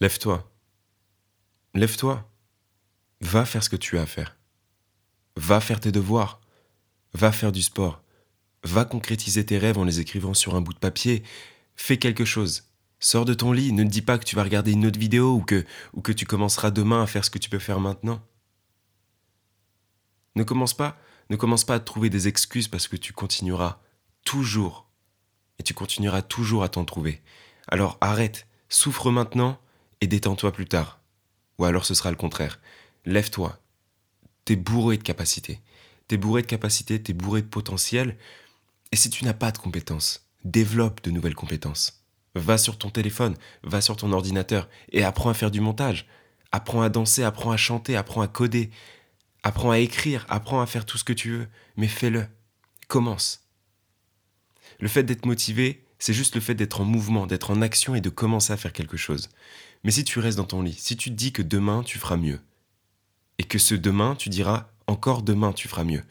Lève-toi. Lève-toi. Va faire ce que tu as à faire. Va faire tes devoirs. Va faire du sport. Va concrétiser tes rêves en les écrivant sur un bout de papier. Fais quelque chose. Sors de ton lit. Ne dis pas que tu vas regarder une autre vidéo ou que, ou que tu commenceras demain à faire ce que tu peux faire maintenant. Ne commence pas, ne commence pas à trouver des excuses parce que tu continueras toujours et tu continueras toujours à t'en trouver. Alors arrête, souffre maintenant et détends-toi plus tard. Ou alors ce sera le contraire. Lève-toi. T'es bourré de capacités. T'es bourré de capacités, t'es bourré de potentiel. Et si tu n'as pas de compétences, développe de nouvelles compétences. Va sur ton téléphone, va sur ton ordinateur et apprends à faire du montage. Apprends à danser, apprends à chanter, apprends à coder. Apprends à écrire, apprends à faire tout ce que tu veux. Mais fais-le. Commence. Le fait d'être motivé, c'est juste le fait d'être en mouvement, d'être en action et de commencer à faire quelque chose. Mais si tu restes dans ton lit, si tu te dis que demain tu feras mieux, et que ce demain tu diras encore demain tu feras mieux,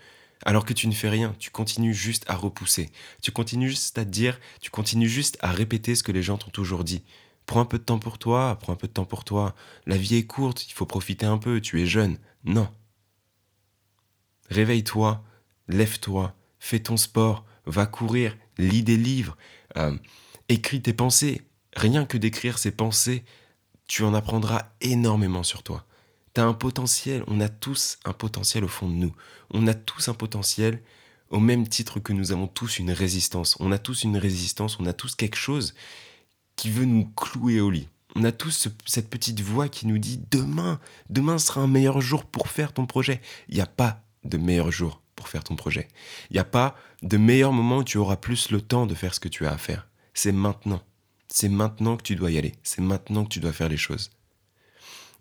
alors que tu ne fais rien, tu continues juste à repousser, tu continues juste à te dire, tu continues juste à répéter ce que les gens t'ont toujours dit. Prends un peu de temps pour toi, prends un peu de temps pour toi. La vie est courte, il faut profiter un peu, tu es jeune. Non. Réveille-toi, lève-toi, fais ton sport, va courir, lis des livres, euh, écris tes pensées. Rien que d'écrire ses pensées, tu en apprendras énormément sur toi. Tu as un potentiel, on a tous un potentiel au fond de nous. On a tous un potentiel au même titre que nous avons tous une résistance. On a tous une résistance, on a tous quelque chose qui veut nous clouer au lit. On a tous cette petite voix qui nous dit demain, demain sera un meilleur jour pour faire ton projet. Il n'y a pas de meilleur jour pour faire ton projet. Il n'y a pas de meilleur moment où tu auras plus le temps de faire ce que tu as à faire. C'est maintenant. C'est maintenant que tu dois y aller. C'est maintenant que tu dois faire les choses.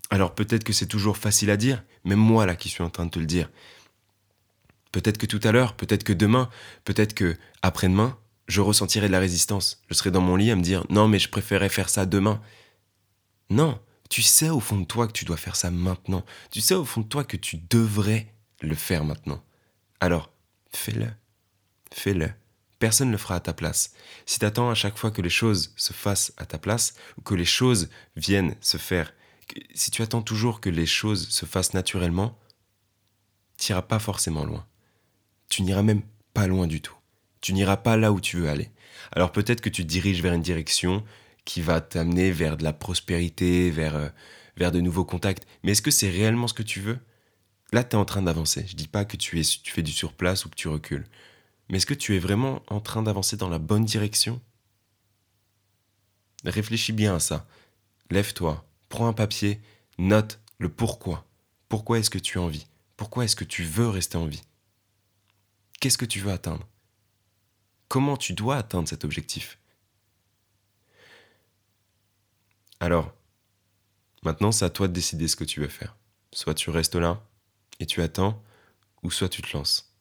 Alors peut-être que c'est toujours facile à dire, même moi là qui suis en train de te le dire. Peut-être que tout à l'heure, peut-être que demain, peut-être que après-demain, je ressentirai de la résistance. Je serai dans mon lit à me dire non mais je préférais faire ça demain. Non, tu sais au fond de toi que tu dois faire ça maintenant. Tu sais au fond de toi que tu devrais le faire maintenant. Alors, fais-le. Fais-le. Personne ne le fera à ta place. Si tu attends à chaque fois que les choses se fassent à ta place, ou que les choses viennent se faire, si tu attends toujours que les choses se fassent naturellement, tu n'iras pas forcément loin. Tu n'iras même pas loin du tout. Tu n'iras pas là où tu veux aller. Alors peut-être que tu diriges vers une direction qui va t'amener vers de la prospérité, vers, euh, vers de nouveaux contacts. Mais est-ce que c'est réellement ce que tu veux? Là, tu es en train d'avancer. Je dis pas que tu, tu fais du surplace ou que tu recules. Mais est-ce que tu es vraiment en train d'avancer dans la bonne direction? Réfléchis bien à ça. Lève-toi, prends un papier, note le pourquoi. Pourquoi est-ce que tu as envie? Pourquoi est-ce que tu veux rester en vie? Qu'est-ce que tu veux atteindre? Comment tu dois atteindre cet objectif? Alors, maintenant c'est à toi de décider ce que tu veux faire. Soit tu restes là, et tu attends, ou soit tu te lances.